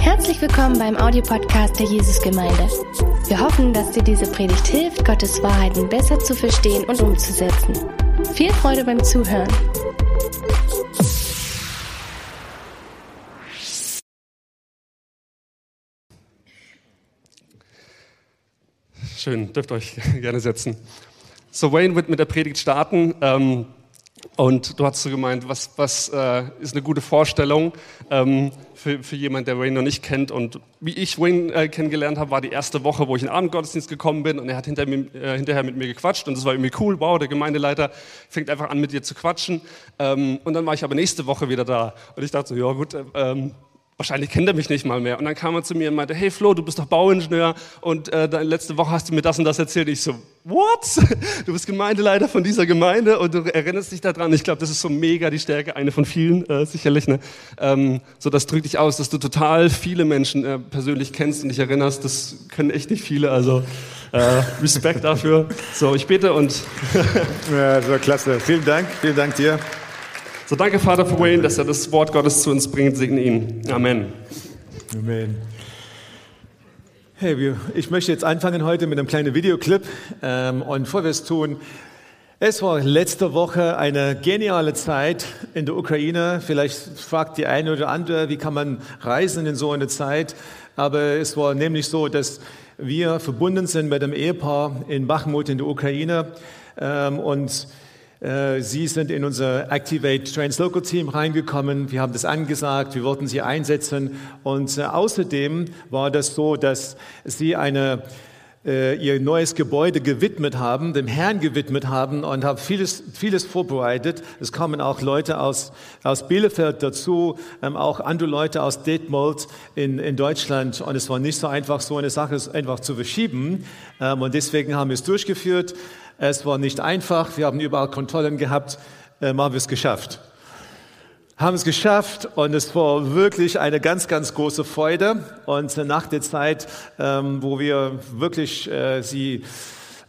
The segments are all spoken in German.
Herzlich willkommen beim Audiopodcast der Jesusgemeinde. Wir hoffen, dass dir diese Predigt hilft, Gottes Wahrheiten besser zu verstehen und umzusetzen. Viel Freude beim Zuhören. Schön, dürft euch gerne setzen. So, Wayne wird mit der Predigt starten. Ähm, und du hast so gemeint, was, was äh, ist eine gute Vorstellung ähm, für, für jemanden, der Wayne noch nicht kennt. Und wie ich Wayne äh, kennengelernt habe, war die erste Woche, wo ich in den Abendgottesdienst gekommen bin und er hat hinter mir, äh, hinterher mit mir gequatscht und das war irgendwie cool. Wow, der Gemeindeleiter fängt einfach an mit dir zu quatschen. Ähm, und dann war ich aber nächste Woche wieder da und ich dachte so, ja gut, ähm, Wahrscheinlich kennt er mich nicht mal mehr. Und dann kam er zu mir und meinte, hey Flo, du bist doch Bauingenieur und äh, letzte Woche hast du mir das und das erzählt. Ich so, what? Du bist Gemeindeleiter von dieser Gemeinde und du erinnerst dich daran. Ich glaube, das ist so mega die Stärke, eine von vielen äh, sicherlich. Ne? Ähm, so, das drückt dich aus, dass du total viele Menschen äh, persönlich kennst und dich erinnerst. Das können echt nicht viele, also äh, Respekt dafür. So, ich bete und... ja, so klasse. Vielen Dank, vielen Dank dir. So, danke, Vater, für Wayne, dass er das Wort Gottes zu uns bringt. Segne ihn. Amen. Amen. Hey, ich möchte jetzt anfangen heute mit einem kleinen Videoclip. Ähm, und bevor wir es tun, es war letzte Woche eine geniale Zeit in der Ukraine. Vielleicht fragt die eine oder andere, wie kann man reisen in so einer Zeit? Aber es war nämlich so, dass wir verbunden sind mit einem Ehepaar in Bachmut in der Ukraine. Ähm, und Sie sind in unser Activate Translocal Team reingekommen. Wir haben das angesagt. Wir wollten Sie einsetzen. Und äh, außerdem war das so, dass Sie eine äh, ihr neues Gebäude gewidmet haben, dem Herrn gewidmet haben und haben vieles, vieles vorbereitet. Es kommen auch Leute aus, aus Bielefeld dazu, ähm, auch andere Leute aus Detmold in, in Deutschland. Und es war nicht so einfach, so eine Sache einfach zu verschieben. Ähm, und deswegen haben wir es durchgeführt. Es war nicht einfach, wir haben überall Kontrollen gehabt, ähm, haben wir es geschafft. Haben es geschafft und es war wirklich eine ganz, ganz große Freude. Und nach der Zeit, ähm, wo wir wirklich äh, sie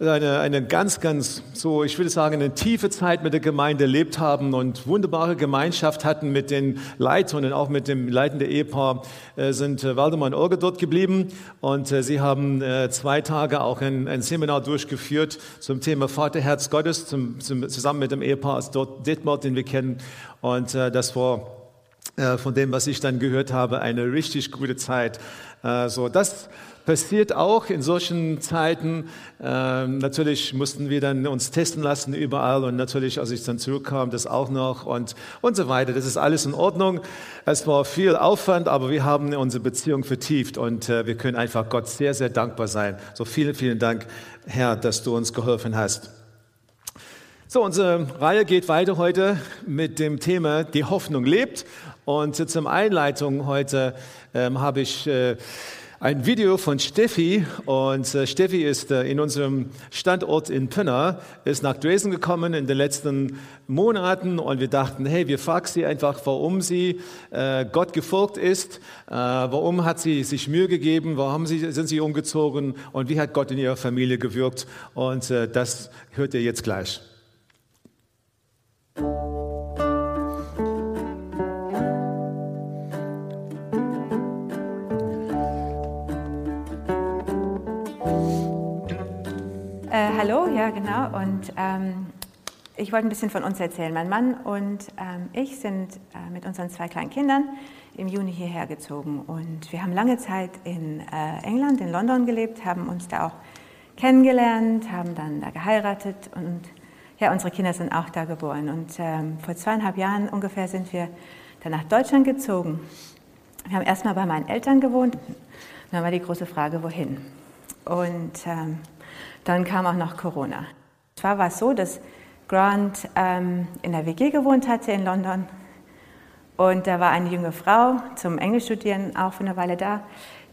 eine, eine ganz, ganz, so ich würde sagen, eine tiefe Zeit mit der Gemeinde erlebt haben und wunderbare Gemeinschaft hatten mit den Leitern und auch mit dem leitenden Ehepaar, äh, sind äh, Waldemar und Olga dort geblieben. Und äh, sie haben äh, zwei Tage auch ein, ein, Seminar durchgeführt zum Thema Vaterherz Gottes, zum, zum, zusammen mit dem Ehepaar dort, Detmold, den wir kennen. Und äh, das war äh, von dem, was ich dann gehört habe, eine richtig gute Zeit. so, das passiert auch in solchen Zeiten. Ähm, natürlich mussten wir dann uns testen lassen überall und natürlich, als ich dann zurückkam, das auch noch und, und so weiter. Das ist alles in Ordnung. Es war viel Aufwand, aber wir haben unsere Beziehung vertieft und äh, wir können einfach Gott sehr, sehr dankbar sein. So vielen, vielen Dank, Herr, dass du uns geholfen hast. So, unsere Reihe geht weiter heute mit dem Thema Die Hoffnung lebt. Und zum Einleitung heute ähm, habe ich äh, ein Video von Steffi und äh, Steffi ist äh, in unserem Standort in Pönner, ist nach Dresden gekommen in den letzten Monaten und wir dachten, hey, wir fragen sie einfach, warum sie äh, Gott gefolgt ist, warum hat sie sich Mühe gegeben, warum sind sie umgezogen und wie hat Gott in ihrer Familie gewirkt und das hört ihr jetzt gleich. Ja genau. Und ähm, ich wollte ein bisschen von uns erzählen. Mein Mann und ähm, ich sind äh, mit unseren zwei kleinen Kindern im Juni hierher gezogen. Und wir haben lange Zeit in äh, England, in London gelebt, haben uns da auch kennengelernt, haben dann da geheiratet und ja, unsere Kinder sind auch da geboren. Und ähm, vor zweieinhalb Jahren ungefähr sind wir dann nach Deutschland gezogen. Wir haben erstmal bei meinen Eltern gewohnt. Dann war die große Frage, wohin? Und ähm, dann kam auch noch Corona. Zwar war es so, dass Grant ähm, in der WG gewohnt hatte in London und da war eine junge Frau zum Englischstudieren auch für eine Weile da,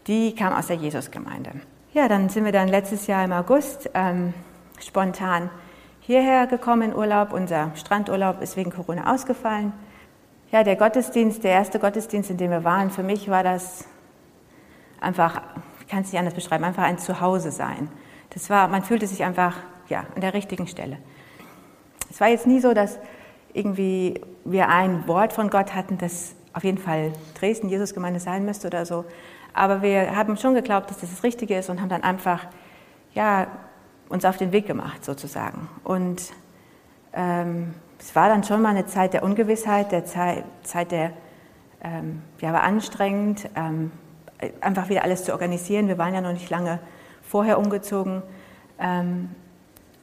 die kam aus der Jesusgemeinde. Ja, dann sind wir dann letztes Jahr im August ähm, spontan hierher gekommen in Urlaub. Unser Strandurlaub ist wegen Corona ausgefallen. Ja, der Gottesdienst, der erste Gottesdienst, in dem wir waren, für mich war das einfach, ich kann es nicht anders beschreiben, einfach ein Zuhause sein. Das war, man fühlte sich einfach ja, an der richtigen Stelle. Es war jetzt nie so, dass irgendwie wir ein Wort von Gott hatten, das auf jeden Fall Dresden Jesusgemeinde sein müsste oder so. Aber wir haben schon geglaubt, dass das das Richtige ist und haben dann einfach ja, uns auf den Weg gemacht sozusagen. Und ähm, es war dann schon mal eine Zeit der Ungewissheit, der Zeit, Zeit der, ähm, ja, war anstrengend, ähm, einfach wieder alles zu organisieren. Wir waren ja noch nicht lange vorher umgezogen. Ähm,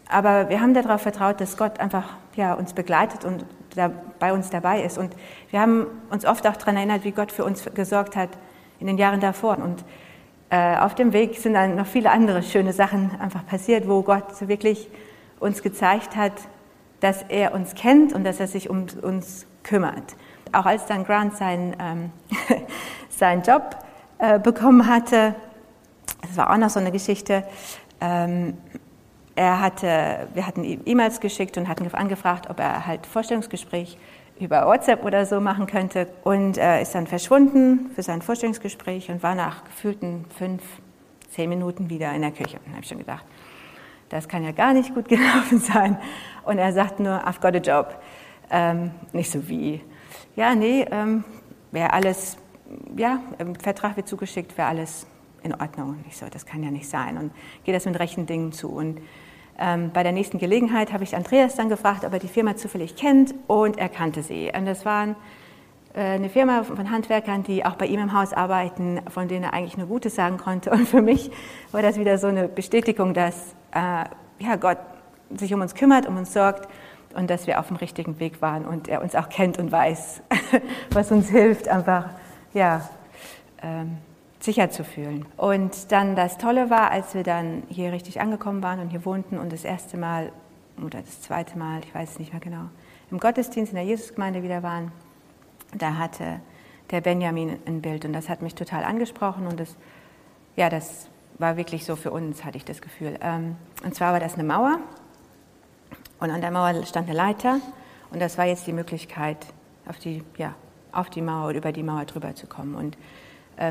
aber wir haben darauf vertraut, dass Gott einfach ja, uns begleitet und da, bei uns dabei ist. Und wir haben uns oft auch daran erinnert, wie Gott für uns gesorgt hat in den Jahren davor. Und äh, auf dem Weg sind dann noch viele andere schöne Sachen einfach passiert, wo Gott wirklich uns gezeigt hat, dass er uns kennt und dass er sich um uns kümmert. Auch als dann Grant seinen, ähm, seinen Job äh, bekommen hatte, das war auch noch so eine Geschichte, ähm, er hatte, wir hatten E-Mails geschickt und hatten angefragt, ob er halt Vorstellungsgespräch über WhatsApp oder so machen könnte und er ist dann verschwunden für sein Vorstellungsgespräch und war nach gefühlten fünf, zehn Minuten wieder in der Küche. Da habe ich schon gedacht, das kann ja gar nicht gut gelaufen sein. Und er sagt nur, I've got a job. Ähm, nicht so wie, ja, nee, ähm, wäre alles, ja, Vertrag wird zugeschickt, wäre alles in Ordnung. Und ich so, das kann ja nicht sein. Und gehe das mit rechten Dingen zu. Und ähm, bei der nächsten Gelegenheit habe ich Andreas dann gefragt, ob er die Firma zufällig kennt und er kannte sie. Und das waren äh, eine Firma von Handwerkern, die auch bei ihm im Haus arbeiten, von denen er eigentlich nur Gutes sagen konnte. Und für mich war das wieder so eine Bestätigung, dass äh, ja, Gott sich um uns kümmert, um uns sorgt und dass wir auf dem richtigen Weg waren und er uns auch kennt und weiß, was uns hilft, einfach ja, ähm, sicher zu fühlen. Und dann das Tolle war, als wir dann hier richtig angekommen waren und hier wohnten und das erste Mal oder das zweite Mal, ich weiß es nicht mehr genau, im Gottesdienst in der Jesusgemeinde wieder waren, da hatte der Benjamin ein Bild und das hat mich total angesprochen und das, ja, das war wirklich so für uns, hatte ich das Gefühl. Ähm, und zwar war das eine Mauer und an der Mauer stand eine Leiter und das war jetzt die Möglichkeit, auf die, ja, auf die Mauer oder über die Mauer drüber zu kommen. Und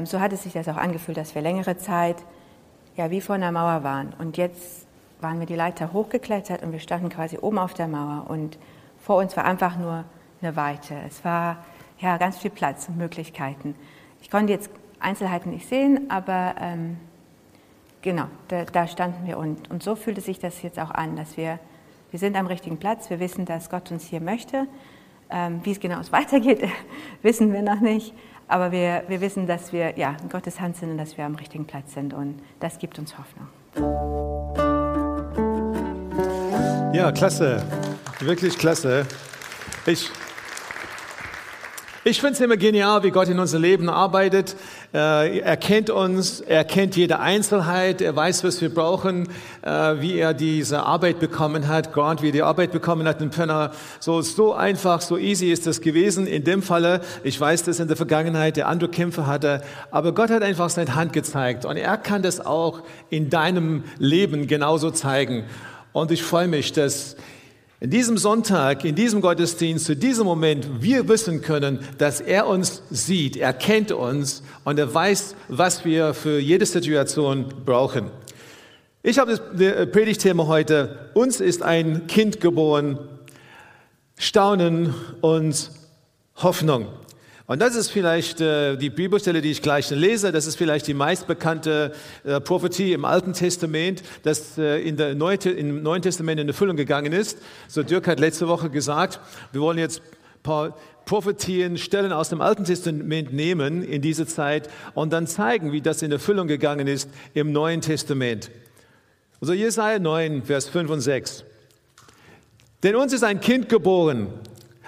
so hat es sich das auch angefühlt, dass wir längere Zeit ja wie vor einer Mauer waren. Und jetzt waren wir die Leiter hochgeklettert und wir standen quasi oben auf der Mauer und vor uns war einfach nur eine Weite. Es war ja ganz viel Platz und Möglichkeiten. Ich konnte jetzt Einzelheiten nicht sehen, aber ähm, genau, da, da, standen wir und, und so fühlte sich das jetzt auch an, dass wir, wir sind am richtigen Platz, wir wissen, dass Gott uns hier möchte. Ähm, wie es genau weitergeht, wissen wir noch nicht. Aber wir, wir wissen, dass wir ja, in Gottes Hand sind und dass wir am richtigen Platz sind. Und das gibt uns Hoffnung. Ja, klasse. Wirklich klasse. Ich ich finde es immer genial, wie Gott in unser Leben arbeitet. Äh, er kennt uns, er kennt jede Einzelheit, er weiß, was wir brauchen, äh, wie er diese Arbeit bekommen hat, Grant, wie er die Arbeit bekommen hat in Penner. So, so einfach, so easy ist das gewesen. In dem Falle, ich weiß, dass in der Vergangenheit der andere Kämpfe hatte, aber Gott hat einfach seine Hand gezeigt und er kann das auch in deinem Leben genauso zeigen. Und ich freue mich, dass in diesem Sonntag, in diesem Gottesdienst, zu diesem Moment, wir wissen können, dass er uns sieht, er kennt uns und er weiß, was wir für jede Situation brauchen. Ich habe das Predigtthema heute, uns ist ein Kind geboren, Staunen und Hoffnung. Und das ist vielleicht äh, die Bibelstelle, die ich gleich lese. Das ist vielleicht die meistbekannte äh, Prophetie im Alten Testament, das äh, in der Neue, im Neuen Testament in Erfüllung gegangen ist. So Dirk hat letzte Woche gesagt, wir wollen jetzt ein paar Prophetien, Stellen aus dem Alten Testament nehmen in diese Zeit und dann zeigen, wie das in Erfüllung gegangen ist im Neuen Testament. Also Jesaja 9, Vers 5 und 6. Denn uns ist ein Kind geboren,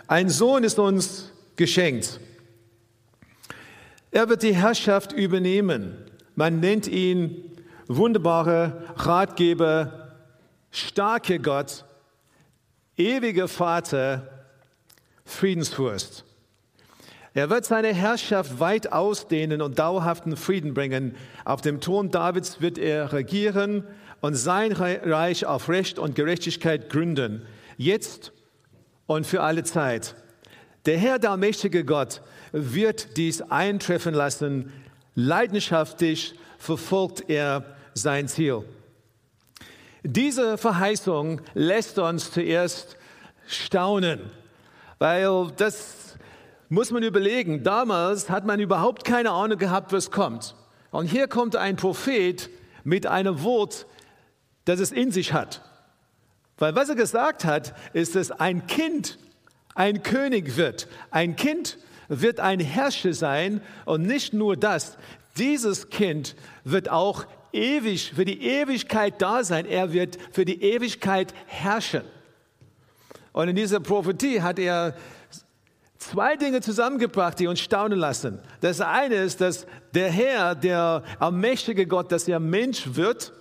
ein Sohn ist uns geschenkt. Er wird die Herrschaft übernehmen. Man nennt ihn wunderbare Ratgeber, starke Gott, ewiger Vater, Friedensfürst. Er wird seine Herrschaft weit ausdehnen und dauerhaften Frieden bringen. Auf dem Thron Davids wird er regieren und sein Reich auf Recht und Gerechtigkeit gründen, jetzt und für alle Zeit. Der Herr, der mächtige Gott, wird dies eintreffen lassen. Leidenschaftlich verfolgt er sein Ziel. Diese Verheißung lässt uns zuerst staunen, weil das muss man überlegen, damals hat man überhaupt keine Ahnung gehabt, was kommt. Und hier kommt ein Prophet mit einem Wort, das es in sich hat. Weil was er gesagt hat, ist, dass ein Kind ein König wird. Ein Kind wird ein Herrscher sein und nicht nur das. Dieses Kind wird auch ewig, für die Ewigkeit da sein. Er wird für die Ewigkeit herrschen. Und in dieser Prophetie hat er zwei Dinge zusammengebracht, die uns staunen lassen. Das eine ist, dass der Herr, der allmächtige Gott, dass er Mensch wird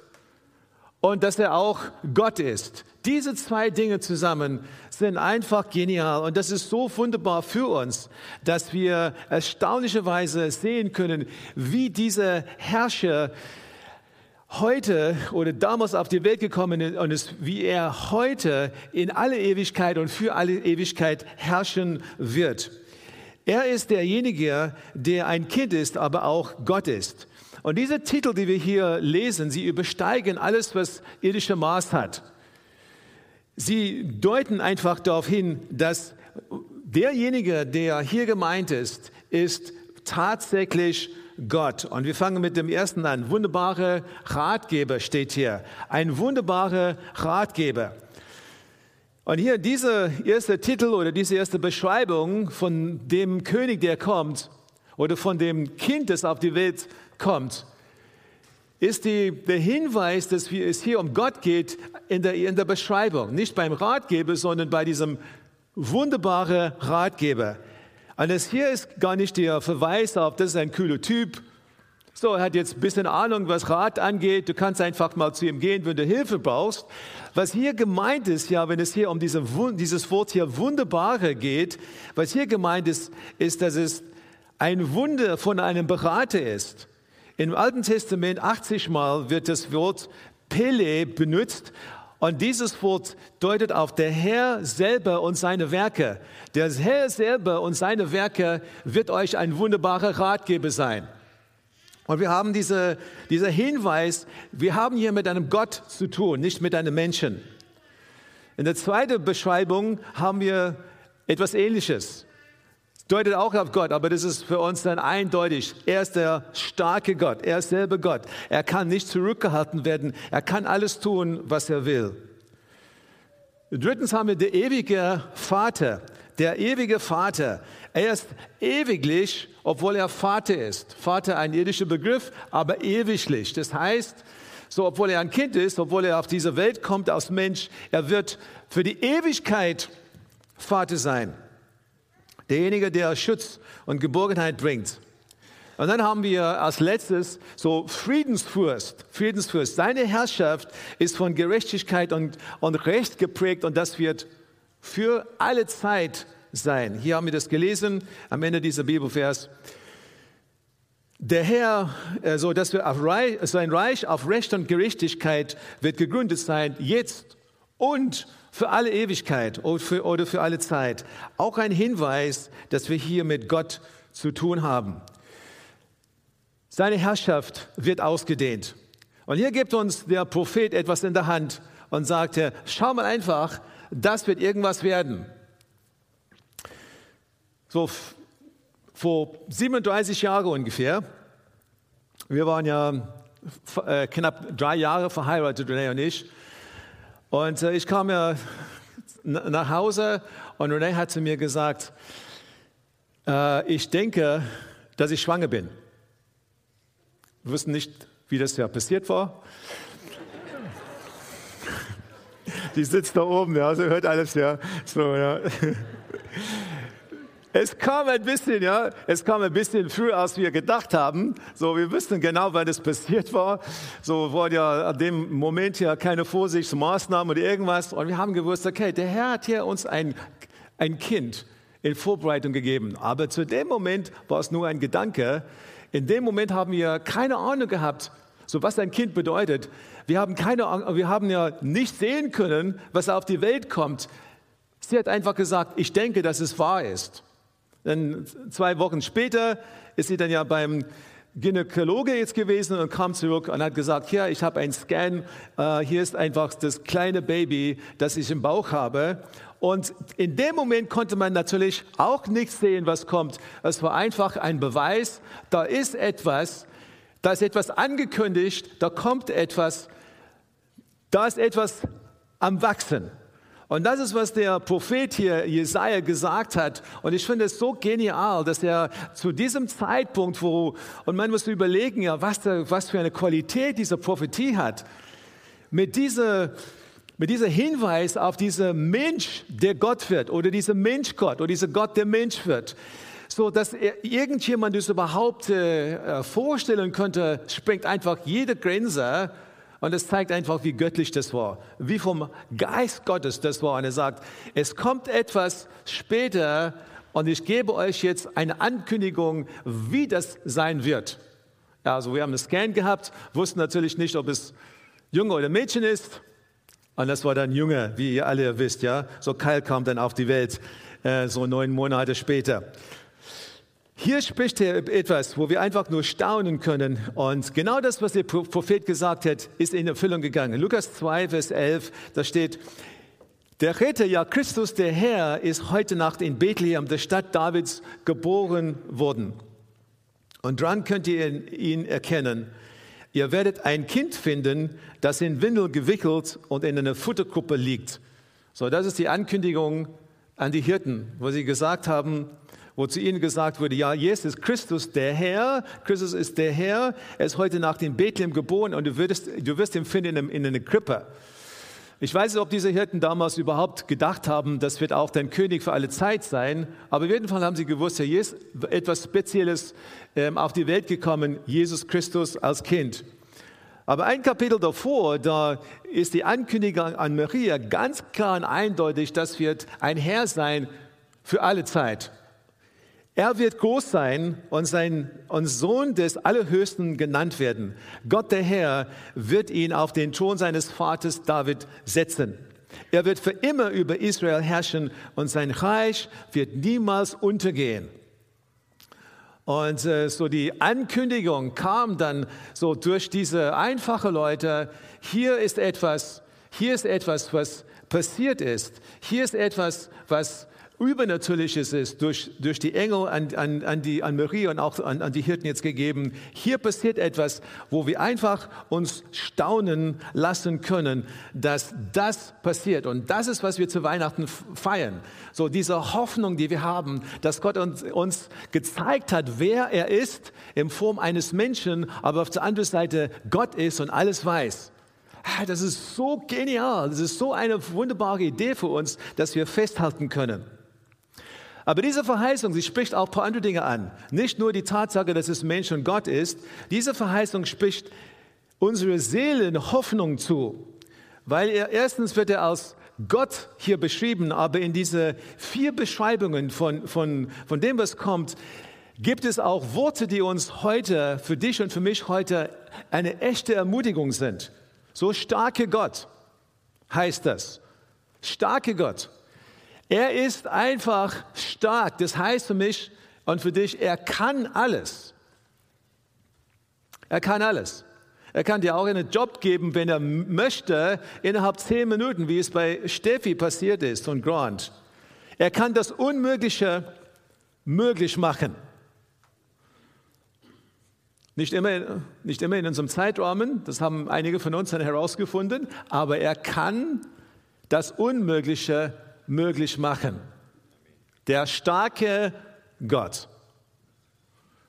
und dass er auch Gott ist. Diese zwei Dinge zusammen sind einfach genial und das ist so wunderbar für uns, dass wir erstaunlicherweise sehen können, wie dieser Herrscher heute oder damals auf die Welt gekommen ist und ist, wie er heute in alle Ewigkeit und für alle Ewigkeit herrschen wird. Er ist derjenige, der ein Kind ist, aber auch Gott ist. Und diese Titel, die wir hier lesen, sie übersteigen alles, was irdische Maß hat. Sie deuten einfach darauf hin, dass derjenige, der hier gemeint ist, ist tatsächlich Gott. Und wir fangen mit dem ersten an. Wunderbare Ratgeber steht hier. Ein wunderbarer Ratgeber. Und hier dieser erste Titel oder diese erste Beschreibung von dem König, der kommt, oder von dem Kind, das auf die Welt kommt, ist die, der Hinweis, dass es hier um Gott geht in der, in der Beschreibung. Nicht beim Ratgeber, sondern bei diesem wunderbaren Ratgeber. Das hier ist gar nicht der Verweis auf, das ist ein kühler Typ. So, er hat jetzt ein bisschen Ahnung, was Rat angeht. Du kannst einfach mal zu ihm gehen, wenn du Hilfe brauchst. Was hier gemeint ist, ja, wenn es hier um diese, dieses Wort hier Wunderbare geht, was hier gemeint ist, ist, dass es ein Wunder von einem Berater ist. Im Alten Testament 80 Mal wird das Wort Pele benutzt und dieses Wort deutet auf der Herr selber und seine Werke. Der Herr selber und seine Werke wird euch ein wunderbarer Ratgeber sein. Und wir haben diese, dieser Hinweis, wir haben hier mit einem Gott zu tun, nicht mit einem Menschen. In der zweiten Beschreibung haben wir etwas Ähnliches deutet auch auf Gott, aber das ist für uns dann eindeutig. Er ist der starke Gott, er ist selber Gott. Er kann nicht zurückgehalten werden, er kann alles tun, was er will. Drittens haben wir der ewige Vater, der ewige Vater. Er ist ewiglich, obwohl er Vater ist. Vater ein irdischer Begriff, aber ewiglich. Das heißt, so obwohl er ein Kind ist, obwohl er auf diese Welt kommt als Mensch, er wird für die Ewigkeit Vater sein. Derjenige, der Schutz und Geborgenheit bringt. Und dann haben wir als letztes so Friedensfürst. Friedensfürst. Seine Herrschaft ist von Gerechtigkeit und, und Recht geprägt und das wird für alle Zeit sein. Hier haben wir das gelesen am Ende dieser Bibelvers. Der Herr, äh, so dass wir Reich, sein Reich auf Recht und Gerechtigkeit wird gegründet sein, jetzt und für alle Ewigkeit oder für, oder für alle Zeit. Auch ein Hinweis, dass wir hier mit Gott zu tun haben. Seine Herrschaft wird ausgedehnt. Und hier gibt uns der Prophet etwas in der Hand und sagt, schau mal einfach, das wird irgendwas werden. So vor 37 Jahren ungefähr, wir waren ja äh, knapp drei Jahre verheiratet, René und ich, und äh, ich kam ja nach Hause und René hat zu mir gesagt, äh, ich denke, dass ich schwanger bin. Wir wussten nicht, wie das ja passiert war. Die sitzt da oben, ja, sie hört alles, ja. So, ja. Es kam ein bisschen, ja, es kam ein bisschen früher, als wir gedacht haben. So, wir wussten genau, wann das passiert war. So wurde ja an dem Moment ja keine Vorsichtsmaßnahmen oder irgendwas. Und wir haben gewusst, okay, der Herr hat hier uns ein, ein Kind in Vorbereitung gegeben. Aber zu dem Moment war es nur ein Gedanke. In dem Moment haben wir keine Ahnung gehabt, so was ein Kind bedeutet. Wir haben keine, wir haben ja nicht sehen können, was auf die Welt kommt. Sie hat einfach gesagt, ich denke, dass es wahr ist. Dann zwei Wochen später ist sie dann ja beim, Gynäkologe jetzt gewesen und kam zurück und hat gesagt, ja, ich habe einen Scan, äh, hier ist einfach das kleine Baby, das ich im Bauch habe. Und in dem Moment konnte man natürlich auch nicht sehen, was kommt. Es war einfach ein Beweis, da ist etwas, da ist etwas angekündigt, da kommt etwas, da ist etwas am Wachsen. Und das ist, was der Prophet hier, Jesaja, gesagt hat. Und ich finde es so genial, dass er zu diesem Zeitpunkt, wo, und man muss überlegen, ja, was, der, was für eine Qualität diese Prophetie hat, mit dieser, mit dieser Hinweis auf diesen Mensch, der Gott wird, oder dieser Menschgott, oder dieser Gott, der Mensch wird, so dass irgendjemand das überhaupt äh, vorstellen könnte, sprengt einfach jede Grenze. Und es zeigt einfach, wie göttlich das war, wie vom Geist Gottes das war. Und er sagt, es kommt etwas später und ich gebe euch jetzt eine Ankündigung, wie das sein wird. Also wir haben einen Scan gehabt, wussten natürlich nicht, ob es Junge oder Mädchen ist. Und das war dann Junge, wie ihr alle wisst, ja. So Kyle kam dann auf die Welt, äh, so neun Monate später. Hier spricht er etwas, wo wir einfach nur staunen können. Und genau das, was der Prophet gesagt hat, ist in Erfüllung gegangen. Lukas 2, Vers 11, da steht, der Retter, ja Christus, der Herr, ist heute Nacht in Bethlehem, der Stadt Davids, geboren worden. Und dran könnt ihr ihn erkennen. Ihr werdet ein Kind finden, das in Windel gewickelt und in einer Futtergruppe liegt. So, das ist die Ankündigung an die Hirten, wo sie gesagt haben, wo zu ihnen gesagt wurde, ja, Jesus Christus, der Herr, Christus ist der Herr, er ist heute Nacht in Bethlehem geboren und du, würdest, du wirst ihn finden in, in einer Krippe. Ich weiß nicht, ob diese Hirten damals überhaupt gedacht haben, das wird auch dein König für alle Zeit sein, aber auf jeden Fall haben sie gewusst, ja, Jesus, etwas Spezielles ähm, auf die Welt gekommen, Jesus Christus als Kind. Aber ein Kapitel davor, da ist die Ankündigung an Maria ganz klar und eindeutig, das wird ein Herr sein für alle Zeit. Er wird groß sein und sein und Sohn des Allerhöchsten genannt werden. Gott der Herr wird ihn auf den Thron seines Vaters David setzen. Er wird für immer über Israel herrschen und sein Reich wird niemals untergehen. Und äh, so die Ankündigung kam dann so durch diese einfache Leute, hier ist etwas, hier ist etwas, was passiert ist. Hier ist etwas, was Übernatürliches ist durch, durch die Engel an, an, an, die, an Maria und auch an, an die Hirten jetzt gegeben. Hier passiert etwas, wo wir einfach uns staunen lassen können, dass das passiert. Und das ist, was wir zu Weihnachten feiern. So diese Hoffnung, die wir haben, dass Gott uns, uns gezeigt hat, wer er ist, in Form eines Menschen, aber auf der anderen Seite Gott ist und alles weiß. Ah, das ist so genial. Das ist so eine wunderbare Idee für uns, dass wir festhalten können. Aber diese Verheißung, sie spricht auch ein paar andere Dinge an. Nicht nur die Tatsache, dass es Mensch und Gott ist. Diese Verheißung spricht unsere Seelen Hoffnung zu. Weil er, erstens wird er als Gott hier beschrieben, aber in diese vier Beschreibungen von, von, von dem, was kommt, gibt es auch Worte, die uns heute, für dich und für mich heute, eine echte Ermutigung sind. So starke Gott heißt das. Starke Gott. Er ist einfach stark. Das heißt für mich und für dich, er kann alles. Er kann alles. Er kann dir auch einen Job geben, wenn er möchte, innerhalb zehn Minuten, wie es bei Steffi passiert ist und Grant. Er kann das Unmögliche möglich machen. Nicht immer, nicht immer in unserem Zeitrahmen, das haben einige von uns dann herausgefunden, aber er kann das Unmögliche möglich machen. Der starke Gott.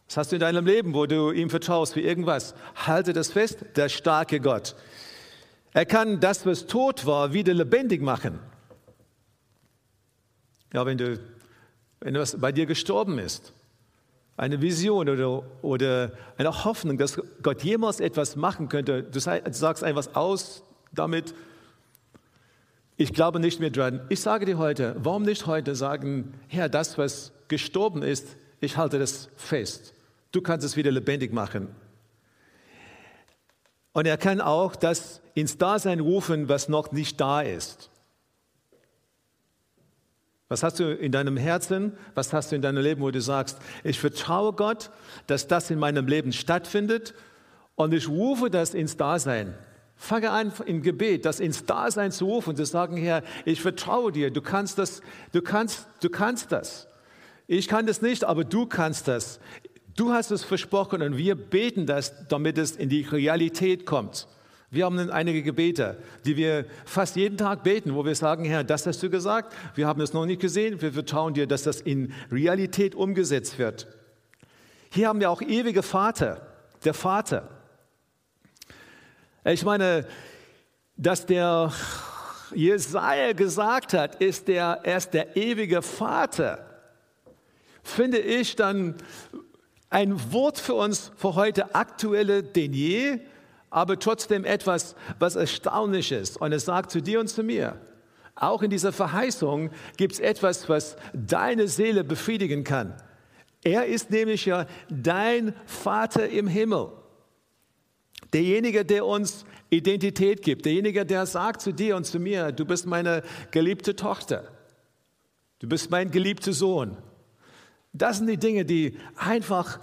Was hast du in deinem Leben, wo du ihm vertraust für irgendwas? Halte das fest, der starke Gott. Er kann das, was tot war, wieder lebendig machen. Ja, wenn du, wenn was bei dir gestorben ist, eine Vision oder, oder eine Hoffnung, dass Gott jemals etwas machen könnte, du sagst etwas aus damit, ich glaube nicht mehr dran. Ich sage dir heute, warum nicht heute sagen, Herr, das, was gestorben ist, ich halte das fest. Du kannst es wieder lebendig machen. Und er kann auch das ins Dasein rufen, was noch nicht da ist. Was hast du in deinem Herzen? Was hast du in deinem Leben, wo du sagst, ich vertraue Gott, dass das in meinem Leben stattfindet und ich rufe das ins Dasein. Fange an im Gebet, das ins Dasein zu rufen und zu sagen, Herr, ich vertraue dir, du kannst das, du kannst, du kannst das. Ich kann das nicht, aber du kannst das. Du hast es versprochen und wir beten das, damit es in die Realität kommt. Wir haben einige Gebete, die wir fast jeden Tag beten, wo wir sagen, Herr, das hast du gesagt, wir haben es noch nicht gesehen, wir vertrauen dir, dass das in Realität umgesetzt wird. Hier haben wir auch ewige Vater, der Vater. Ich meine, dass der Jesaja gesagt hat, ist der, er ist der ewige Vater, finde ich dann ein Wort für uns für heute aktuelle denn je, aber trotzdem etwas, was erstaunlich ist. Und es sagt zu dir und zu mir, auch in dieser Verheißung gibt es etwas, was deine Seele befriedigen kann. Er ist nämlich ja dein Vater im Himmel. Derjenige, der uns Identität gibt, derjenige, der sagt zu dir und zu mir, du bist meine geliebte Tochter, du bist mein geliebter Sohn. Das sind die Dinge, die einfach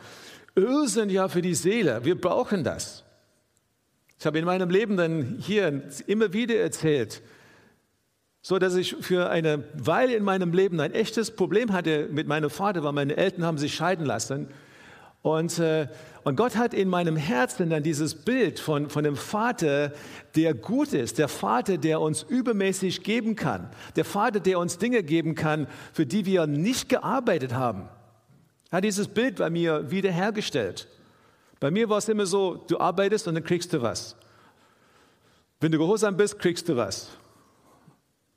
Öl sind ja für die Seele. Wir brauchen das. Ich habe in meinem Leben dann hier immer wieder erzählt, so dass ich für eine Weile in meinem Leben ein echtes Problem hatte mit meinem Vater, weil meine Eltern haben sich scheiden lassen. Und, äh, und Gott hat in meinem Herzen dann dieses Bild von, von dem Vater, der gut ist, der Vater, der uns übermäßig geben kann, der Vater, der uns Dinge geben kann, für die wir nicht gearbeitet haben. Er hat dieses Bild bei mir wiederhergestellt. Bei mir war es immer so, du arbeitest und dann kriegst du was. Wenn du gehorsam bist, kriegst du was.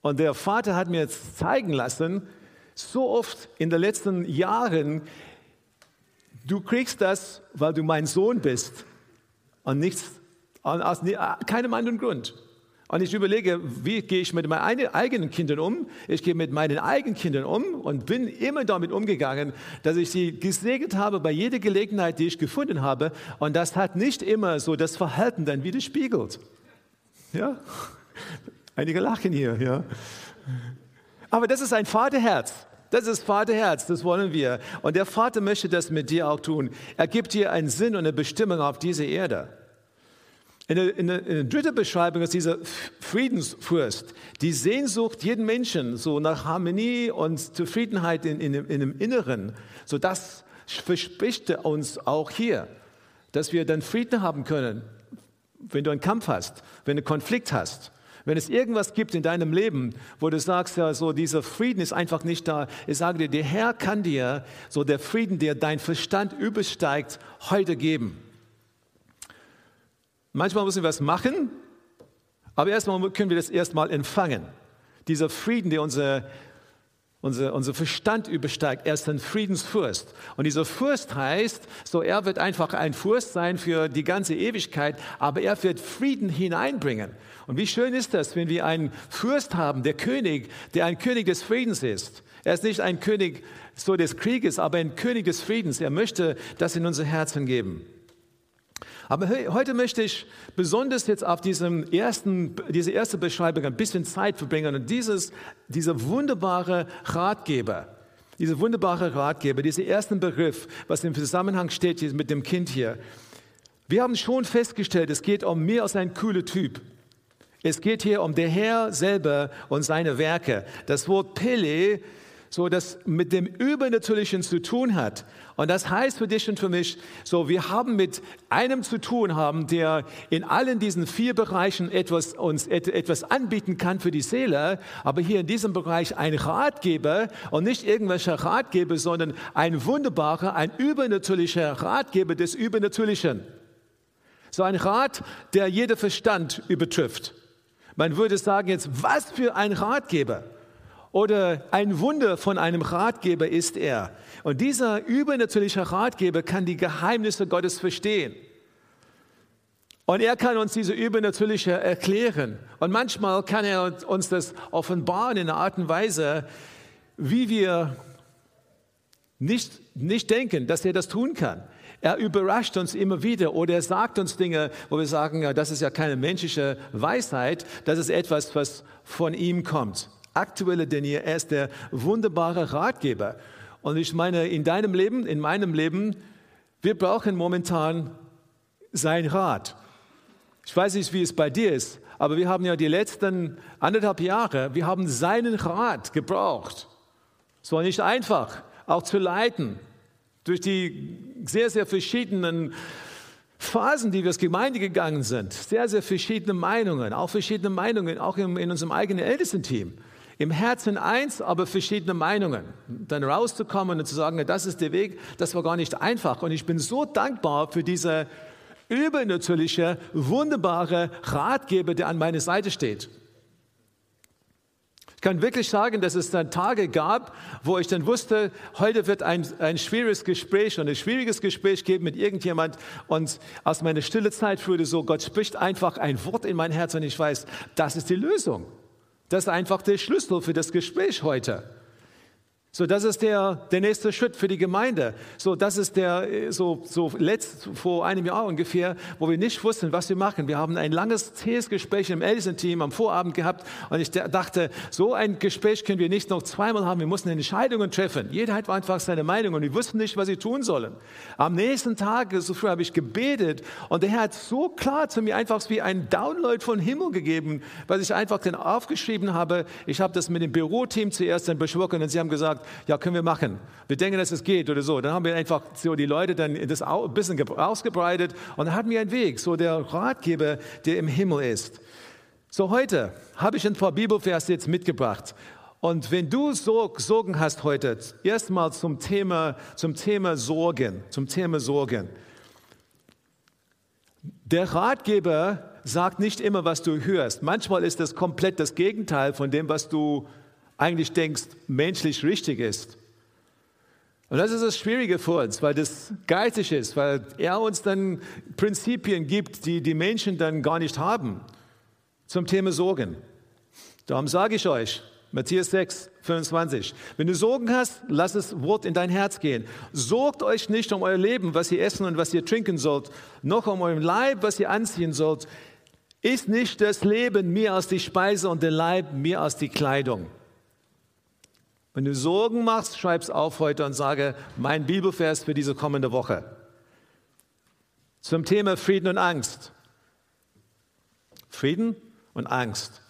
Und der Vater hat mir jetzt zeigen lassen, so oft in den letzten Jahren, du kriegst das, weil du mein Sohn bist und nichts, aus keinem anderen Grund. Und ich überlege, wie gehe ich mit meinen eigenen Kindern um? Ich gehe mit meinen eigenen Kindern um und bin immer damit umgegangen, dass ich sie gesegnet habe bei jeder Gelegenheit, die ich gefunden habe. Und das hat nicht immer so das Verhalten dann widerspiegelt. Ja? Einige lachen hier, ja. Aber das ist ein Vaterherz. Das ist Vaterherz, das wollen wir. Und der Vater möchte das mit dir auch tun. Er gibt dir einen Sinn und eine Bestimmung auf dieser Erde. In der, in, der, in der dritten Beschreibung ist dieser Friedensfürst, die Sehnsucht jeden Menschen so nach Harmonie und Zufriedenheit in, in, in dem Inneren. So das verspricht er uns auch hier, dass wir dann Frieden haben können, wenn du einen Kampf hast, wenn du einen Konflikt hast. Wenn es irgendwas gibt in deinem Leben, wo du sagst, ja, so dieser Frieden ist einfach nicht da, ich sage dir, der Herr kann dir so der Frieden, der dein Verstand übersteigt, heute geben. Manchmal müssen wir was machen, aber erstmal können wir das erstmal empfangen. Dieser Frieden, der unser, unser, unser Verstand übersteigt, er ist ein Friedensfürst. Und dieser Fürst heißt, so er wird einfach ein Fürst sein für die ganze Ewigkeit, aber er wird Frieden hineinbringen. Und wie schön ist das, wenn wir einen Fürst haben, der König, der ein König des Friedens ist. Er ist nicht ein König so des Krieges, aber ein König des Friedens. Er möchte das in unser Herzen geben. Aber heute möchte ich besonders jetzt auf diesem ersten, diese erste Beschreibung ein bisschen Zeit verbringen und dieses, dieser wunderbare Ratgeber, dieser wunderbare Ratgeber, dieser ersten Begriff, was im Zusammenhang steht mit dem Kind hier. Wir haben schon festgestellt, es geht um mehr als ein cooler Typ. Es geht hier um der Herr selber und seine Werke. Das Wort Pele so das mit dem Übernatürlichen zu tun hat. Und das heißt für dich und für mich, so wir haben mit einem zu tun haben, der in allen diesen vier Bereichen etwas, uns etwas anbieten kann für die Seele, aber hier in diesem Bereich ein Ratgeber und nicht irgendwelcher Ratgeber, sondern ein wunderbarer, ein übernatürlicher Ratgeber des Übernatürlichen. So ein Rat, der jeder Verstand übertrifft. Man würde sagen jetzt, was für ein Ratgeber oder ein Wunder von einem Ratgeber ist er. Und dieser übernatürliche Ratgeber kann die Geheimnisse Gottes verstehen. Und er kann uns diese übernatürliche erklären. Und manchmal kann er uns das offenbaren in einer Art und Weise, wie wir nicht, nicht denken, dass er das tun kann. Er überrascht uns immer wieder oder er sagt uns Dinge, wo wir sagen, ja, das ist ja keine menschliche Weisheit, das ist etwas, was von ihm kommt. aktueller denn je. Er ist der wunderbare Ratgeber. Und ich meine, in deinem Leben, in meinem Leben, wir brauchen momentan sein Rat. Ich weiß nicht, wie es bei dir ist, aber wir haben ja die letzten anderthalb Jahre, wir haben seinen Rat gebraucht. Es war nicht einfach, auch zu leiten, durch die sehr, sehr verschiedenen Phasen, die wir als Gemeinde gegangen sind. Sehr, sehr verschiedene Meinungen, auch verschiedene Meinungen, auch in, in unserem eigenen Ältestenteam. Im Herzen eins, aber verschiedene Meinungen. Dann rauszukommen und zu sagen, das ist der Weg, das war gar nicht einfach. Und ich bin so dankbar für diese übernatürliche, wunderbare Ratgeber, der an meiner Seite steht. Ich kann wirklich sagen, dass es dann Tage gab, wo ich dann wusste, heute wird ein, ein schwieriges Gespräch und ein schwieriges Gespräch geben mit irgendjemand und aus meiner stille Zeit wurde so, Gott spricht einfach ein Wort in mein Herz und ich weiß, das ist die Lösung. Das ist einfach der Schlüssel für das Gespräch heute. So, das ist der, der nächste Schritt für die Gemeinde. So, das ist der, so, so letzt, vor einem Jahr ungefähr, wo wir nicht wussten, was wir machen. Wir haben ein langes, zähes Gespräch im Ältestenteam am Vorabend gehabt und ich dachte, so ein Gespräch können wir nicht noch zweimal haben. Wir mussten Entscheidungen treffen. Jeder hat einfach seine Meinung und wir wussten nicht, was sie tun sollen. Am nächsten Tag, so früh habe ich gebetet und der Herr hat so klar zu mir einfach wie ein Download von Himmel gegeben, was ich einfach dann aufgeschrieben habe. Ich habe das mit dem Büroteam zuerst dann besprochen und sie haben gesagt, ja, können wir machen. Wir denken, dass es geht oder so. Dann haben wir einfach so die Leute dann das ein bisschen ausgebreitet und dann hatten wir einen Weg, so der Ratgeber, der im Himmel ist. So heute habe ich ein paar Bibelverse jetzt mitgebracht. Und wenn du Sorgen hast heute, erstmal zum Thema, zum Thema Sorgen, zum Thema Sorgen. Der Ratgeber sagt nicht immer, was du hörst. Manchmal ist das komplett das Gegenteil von dem, was du eigentlich denkst, menschlich richtig ist. Und das ist das Schwierige für uns, weil das geistig ist, weil er uns dann Prinzipien gibt, die die Menschen dann gar nicht haben. Zum Thema Sorgen. Darum sage ich euch, Matthäus 6, 25. Wenn du Sorgen hast, lass das Wort in dein Herz gehen. Sorgt euch nicht um euer Leben, was ihr essen und was ihr trinken sollt, noch um euren Leib, was ihr anziehen sollt. Ist nicht das Leben mehr als die Speise und der Leib mehr als die Kleidung? Wenn du Sorgen machst, schreib es auf heute und sage, mein Bibelvers für diese kommende Woche. Zum Thema Frieden und Angst. Frieden und Angst.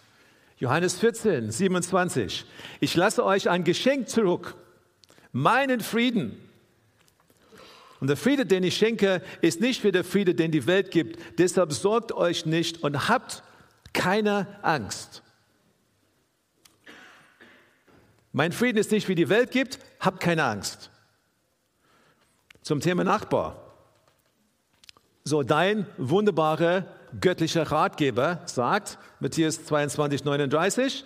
Johannes 14, 27. Ich lasse euch ein Geschenk zurück, meinen Frieden. Und der Friede, den ich schenke, ist nicht wie der Friede, den die Welt gibt. Deshalb sorgt euch nicht und habt keine Angst. Mein Frieden ist nicht wie die Welt gibt, hab keine Angst. Zum Thema Nachbar. So, dein wunderbarer göttlicher Ratgeber sagt, Matthäus 22, 39,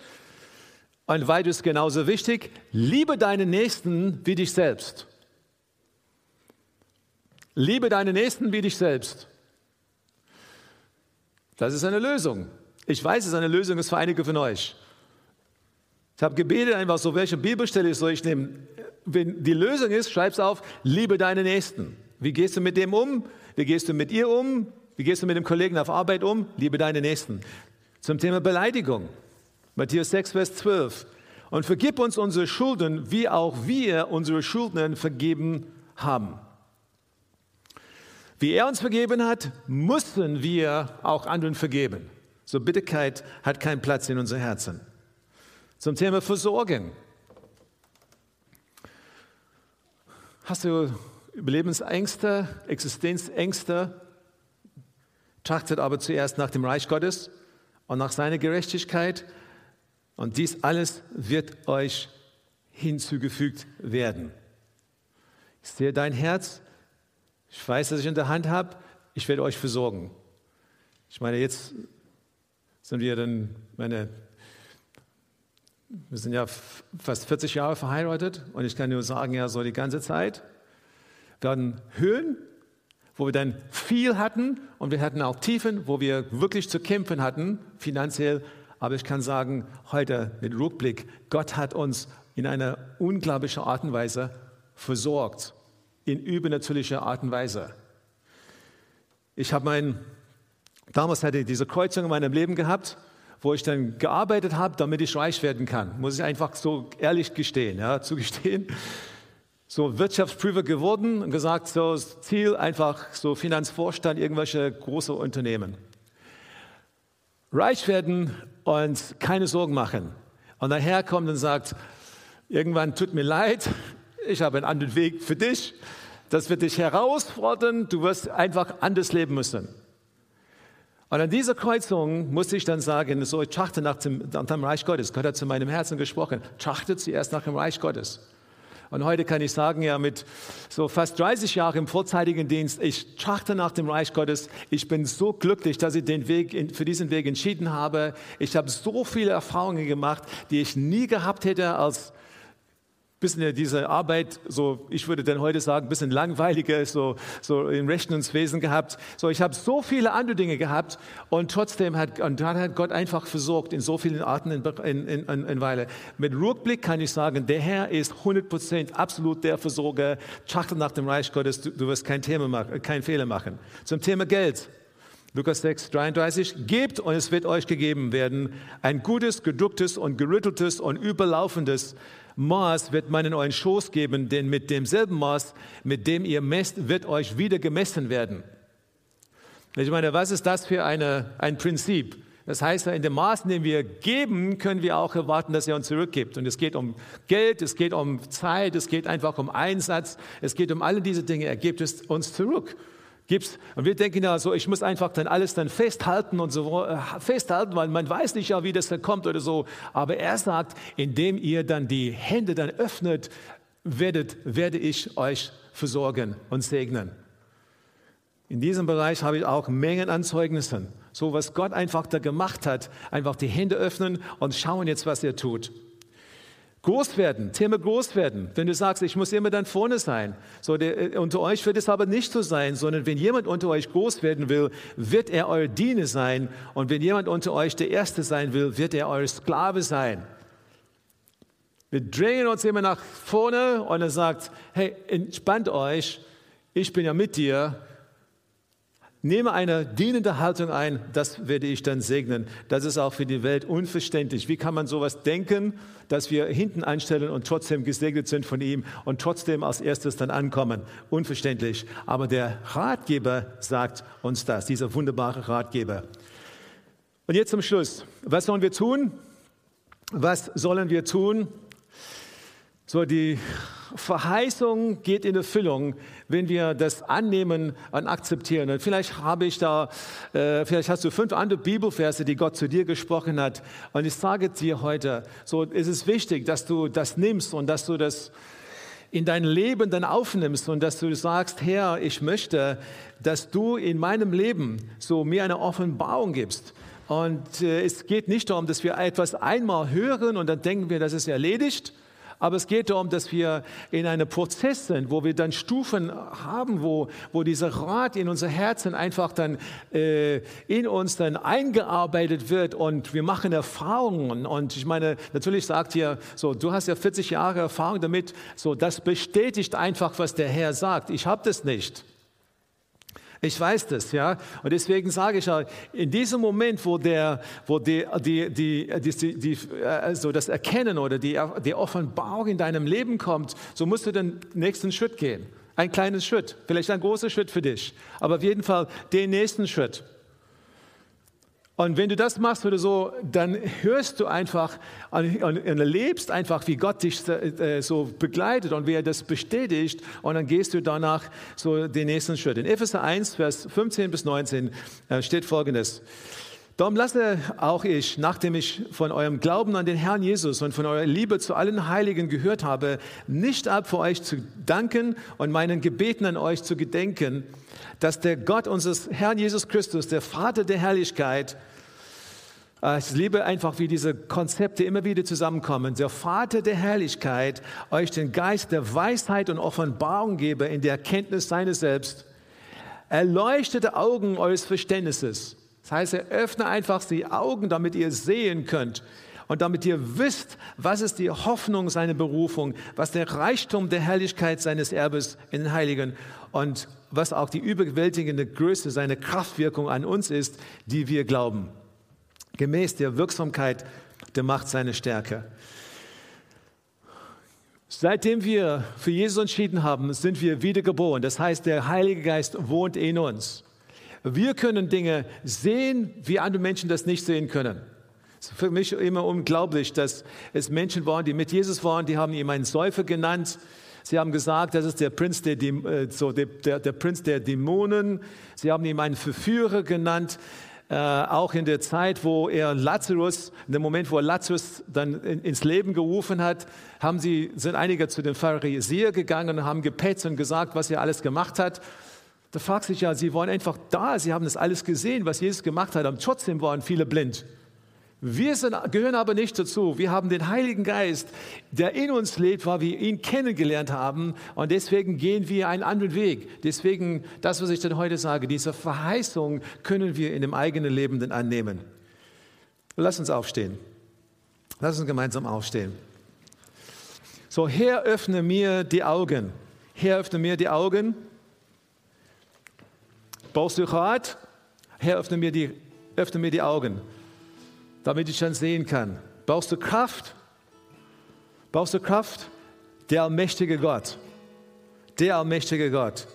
ein weiteres genauso wichtig, liebe deinen Nächsten wie dich selbst. Liebe deinen Nächsten wie dich selbst. Das ist eine Lösung. Ich weiß, es ist eine Lösung ist für einige von euch. Ich habe gebetet einfach so, welche Bibelstelle soll ich nehmen? Wenn die Lösung ist, schreib es auf, liebe deine Nächsten. Wie gehst du mit dem um? Wie gehst du mit ihr um? Wie gehst du mit dem Kollegen auf Arbeit um? Liebe deine Nächsten. Zum Thema Beleidigung. Matthäus 6, Vers 12. Und vergib uns unsere Schulden, wie auch wir unsere Schuldnern vergeben haben. Wie er uns vergeben hat, müssen wir auch anderen vergeben. So Bitterkeit hat keinen Platz in unser Herzen. Zum Thema Versorgen. Hast du Überlebensängste, Existenzängste? Trachtet aber zuerst nach dem Reich Gottes und nach seiner Gerechtigkeit. Und dies alles wird euch hinzugefügt werden. Ich sehe dein Herz. Ich weiß, dass ich in der Hand habe. Ich werde euch versorgen. Ich meine, jetzt sind wir dann, meine wir sind ja fast 40 Jahre verheiratet und ich kann nur sagen, ja, so die ganze Zeit. Wir hatten Höhen, wo wir dann viel hatten und wir hatten auch Tiefen, wo wir wirklich zu kämpfen hatten, finanziell. Aber ich kann sagen, heute mit Rückblick, Gott hat uns in einer unglaublichen Art und Weise versorgt, in übernatürlicher Art und Weise. Ich habe mein, damals hatte ich diese Kreuzung in meinem Leben gehabt wo ich dann gearbeitet habe, damit ich reich werden kann. Muss ich einfach so ehrlich gestehen, ja, zugestehen. So Wirtschaftsprüfer geworden und gesagt, so das Ziel einfach so Finanzvorstand, irgendwelche große Unternehmen. Reich werden und keine Sorgen machen. Und daher kommt und sagt, irgendwann tut mir leid, ich habe einen anderen Weg für dich. Das wird dich herausfordern, du wirst einfach anders leben müssen. Und an dieser Kreuzung muss ich dann sagen, so, ich trachte nach dem, nach dem Reich Gottes. Gott hat zu meinem Herzen gesprochen. Trachte zuerst nach dem Reich Gottes. Und heute kann ich sagen, ja, mit so fast 30 Jahren im vorzeitigen Dienst, ich trachte nach dem Reich Gottes. Ich bin so glücklich, dass ich den Weg, für diesen Weg entschieden habe. Ich habe so viele Erfahrungen gemacht, die ich nie gehabt hätte als bisschen diese Arbeit, so ich würde dann heute sagen, bisschen langweiliger, so, so im Rechnungswesen gehabt. So, ich habe so viele andere Dinge gehabt und trotzdem hat, und dann hat Gott einfach versorgt in so vielen Arten in, in, in, in Weile. Mit Rückblick kann ich sagen, der Herr ist 100 Prozent absolut der Versorger. Trachte nach dem Reich Gottes, du, du wirst kein Thema machen, keinen Fehler machen. Zum Thema Geld. Lukas 6, 33, gebt und es wird euch gegeben werden. Ein gutes, gedrucktes und gerütteltes und überlaufendes Maß wird man in euren Schoß geben, denn mit demselben Maß, mit dem ihr messt, wird euch wieder gemessen werden. Ich meine, was ist das für eine, ein Prinzip? Das heißt, in dem Maß, in dem wir geben, können wir auch erwarten, dass er uns zurückgibt. Und es geht um Geld, es geht um Zeit, es geht einfach um Einsatz, es geht um alle diese Dinge. Er gibt es uns zurück gibt's. Und wir denken ja so, ich muss einfach dann alles dann festhalten und so äh, festhalten, weil man weiß nicht ja, wie das dann kommt oder so. Aber er sagt, indem ihr dann die Hände dann öffnet, werdet, werde ich euch versorgen und segnen. In diesem Bereich habe ich auch Mengen an Zeugnissen. So was Gott einfach da gemacht hat, einfach die Hände öffnen und schauen jetzt, was er tut. Groß werden, Thema groß werden. Wenn du sagst, ich muss immer dann vorne sein. So, der, äh, unter euch wird es aber nicht so sein, sondern wenn jemand unter euch groß werden will, wird er euer Diener sein. Und wenn jemand unter euch der Erste sein will, wird er euer Sklave sein. Wir drängen uns immer nach vorne und er sagt, hey, entspannt euch, ich bin ja mit dir, Nehme eine dienende Haltung ein, das werde ich dann segnen. Das ist auch für die Welt unverständlich. Wie kann man sowas denken, dass wir hinten einstellen und trotzdem gesegnet sind von ihm und trotzdem als erstes dann ankommen? Unverständlich. Aber der Ratgeber sagt uns das, dieser wunderbare Ratgeber. Und jetzt zum Schluss. Was sollen wir tun? Was sollen wir tun? So, die Verheißung geht in Erfüllung, wenn wir das annehmen und akzeptieren. Und vielleicht habe ich da, äh, vielleicht hast du fünf andere Bibelverse, die Gott zu dir gesprochen hat. Und ich sage dir heute, so ist es wichtig, dass du das nimmst und dass du das in dein Leben dann aufnimmst und dass du sagst, Herr, ich möchte, dass du in meinem Leben so mir eine Offenbarung gibst. Und äh, es geht nicht darum, dass wir etwas einmal hören und dann denken wir, das ist erledigt, aber es geht darum, dass wir in einem Prozess sind, wo wir dann Stufen haben, wo, wo dieser Rat in unser Herzen einfach dann äh, in uns dann eingearbeitet wird und wir machen Erfahrungen. Und ich meine, natürlich sagt ihr, so, du hast ja 40 Jahre Erfahrung damit, so, das bestätigt einfach, was der Herr sagt. Ich habe das nicht. Ich weiß das, ja. Und deswegen sage ich ja, in diesem Moment, wo der, wo die, die, die, die, die also das Erkennen oder die, die Offenbarung in deinem Leben kommt, so musst du den nächsten Schritt gehen. Ein kleines Schritt, vielleicht ein großer Schritt für dich, aber auf jeden Fall den nächsten Schritt. Und wenn du das machst oder so, dann hörst du einfach und, und, erlebst einfach, wie Gott dich äh, so begleitet und wie er das bestätigt. Und dann gehst du danach so den nächsten Schritt. In Epheser 1, Vers 15 bis 19 äh, steht Folgendes. Darum lasse auch ich, nachdem ich von eurem Glauben an den Herrn Jesus und von eurer Liebe zu allen Heiligen gehört habe, nicht ab, für euch zu danken und meinen Gebeten an euch zu gedenken, dass der Gott unseres Herrn Jesus Christus, der Vater der Herrlichkeit, äh, ich liebe einfach, wie diese Konzepte immer wieder zusammenkommen. Der Vater der Herrlichkeit euch den Geist der Weisheit und Offenbarung gebe in der Erkenntnis seines Selbst. Erleuchtete Augen eures Verständnisses. Das heißt, er öffne einfach die Augen, damit ihr sehen könnt und damit ihr wisst, was ist die Hoffnung seiner Berufung, was der Reichtum der Herrlichkeit seines Erbes in den Heiligen und was auch die überwältigende Größe seiner Kraftwirkung an uns ist, die wir glauben. Gemäß der Wirksamkeit der Macht seiner Stärke. Seitdem wir für Jesus entschieden haben, sind wir wiedergeboren. Das heißt, der Heilige Geist wohnt in uns. Wir können Dinge sehen, wie andere Menschen das nicht sehen können. Es ist für mich immer unglaublich, dass es Menschen waren, die mit Jesus waren, die haben ihn einen Säufer genannt. Sie haben gesagt, das ist der Prinz der, äh, so der, der, Prinz der Dämonen. Sie haben ihn einen Verführer genannt. Äh, auch in der Zeit, wo er Lazarus, in dem Moment, wo er Lazarus dann in, ins Leben gerufen hat, haben sie, sind einige zu den Pharisäern gegangen und haben gepetzt und gesagt, was er alles gemacht hat. Da fragt sich ja, sie waren einfach da, sie haben das alles gesehen, was Jesus gemacht hat, und trotzdem waren viele blind. Wir sind, gehören aber nicht dazu. Wir haben den Heiligen Geist, der in uns lebt, weil wir ihn kennengelernt haben. Und deswegen gehen wir einen anderen Weg. Deswegen, das, was ich dann heute sage, diese Verheißung können wir in dem eigenen Leben dann annehmen. Lass uns aufstehen. Lass uns gemeinsam aufstehen. So, Herr, öffne mir die Augen. Herr, öffne mir die Augen. Brauchst du Rat? Herr, öffne mir die, öffne mir die Augen damit ich dann sehen kann. Brauchst du Kraft? Brauchst du Kraft? Der allmächtige Gott, der allmächtige Gott,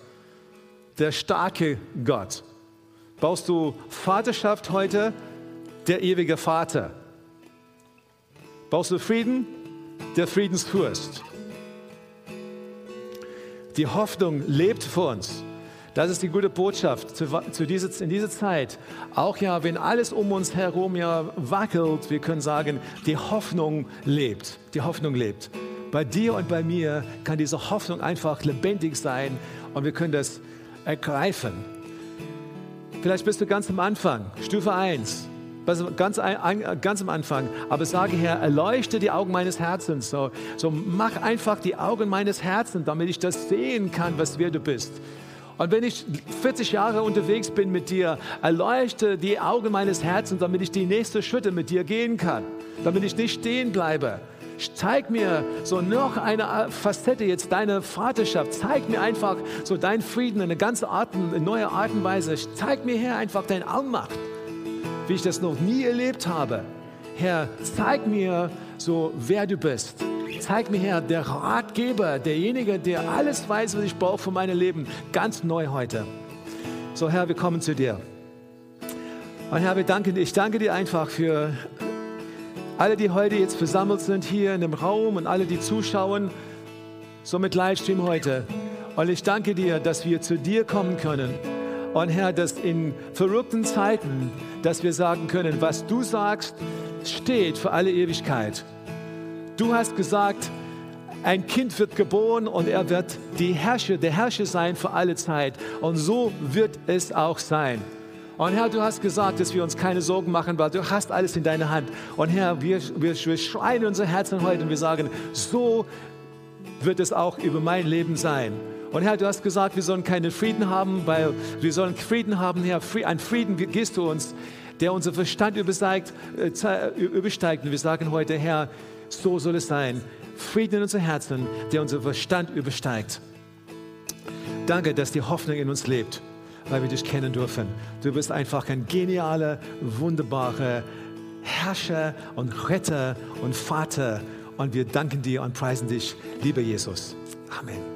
der starke Gott. Brauchst du Vaterschaft heute? Der ewige Vater. Brauchst du Frieden? Der Friedensfürst. Die Hoffnung lebt vor uns. Das ist die gute Botschaft zu, zu dieser, in dieser Zeit. Auch ja, wenn alles um uns herum ja wackelt, wir können sagen, die Hoffnung lebt. Die Hoffnung lebt. Bei dir und bei mir kann diese Hoffnung einfach lebendig sein und wir können das ergreifen. Vielleicht bist du ganz am Anfang, Stufe 1 ganz, ganz am Anfang. Aber sage, Herr, erleuchte die Augen meines Herzens. So, so mach einfach die Augen meines Herzens, damit ich das sehen kann, was wer du bist. Und wenn ich 40 Jahre unterwegs bin mit dir, erleuchte die Augen meines Herzens, damit ich die nächsten Schritte mit dir gehen kann, damit ich nicht stehen bleibe. Zeig mir so noch eine Facette jetzt deiner Vaterschaft. Zeig mir einfach so deinen Frieden, eine ganze Art, eine neue Art und Weise. Zeig mir, Herr, einfach deine Allmacht, wie ich das noch nie erlebt habe. Herr, zeig mir so, wer du bist. Zeig mir, Herr, der Ratgeber, derjenige, der alles weiß, was ich brauche für mein Leben, ganz neu heute. So, Herr, wir kommen zu dir. Und Herr, wir danken. Ich danke dir einfach für alle, die heute jetzt versammelt sind hier in dem Raum und alle, die zuschauen, so mit Livestream heute. Und ich danke dir, dass wir zu dir kommen können. Und Herr, dass in verrückten Zeiten, dass wir sagen können, was du sagst, steht für alle Ewigkeit. Du hast gesagt, ein Kind wird geboren und er wird die Herrscher, der Herrscher sein für alle Zeit. Und so wird es auch sein. Und Herr, du hast gesagt, dass wir uns keine Sorgen machen, weil du hast alles in deiner Hand. Und Herr, wir, wir, wir schreien unser Herzen heute und wir sagen, so wird es auch über mein Leben sein. Und Herr, du hast gesagt, wir sollen keinen Frieden haben, weil wir sollen Frieden haben, Herr. Ein Frieden gehst du uns, der unser Verstand übersteigt. Äh, übersteigt. Und wir sagen heute, Herr, so soll es sein. Frieden in unser Herzen, der unser Verstand übersteigt. Danke, dass die Hoffnung in uns lebt, weil wir dich kennen dürfen. Du bist einfach ein genialer, wunderbarer Herrscher und Retter und Vater. Und wir danken dir und preisen dich, lieber Jesus. Amen.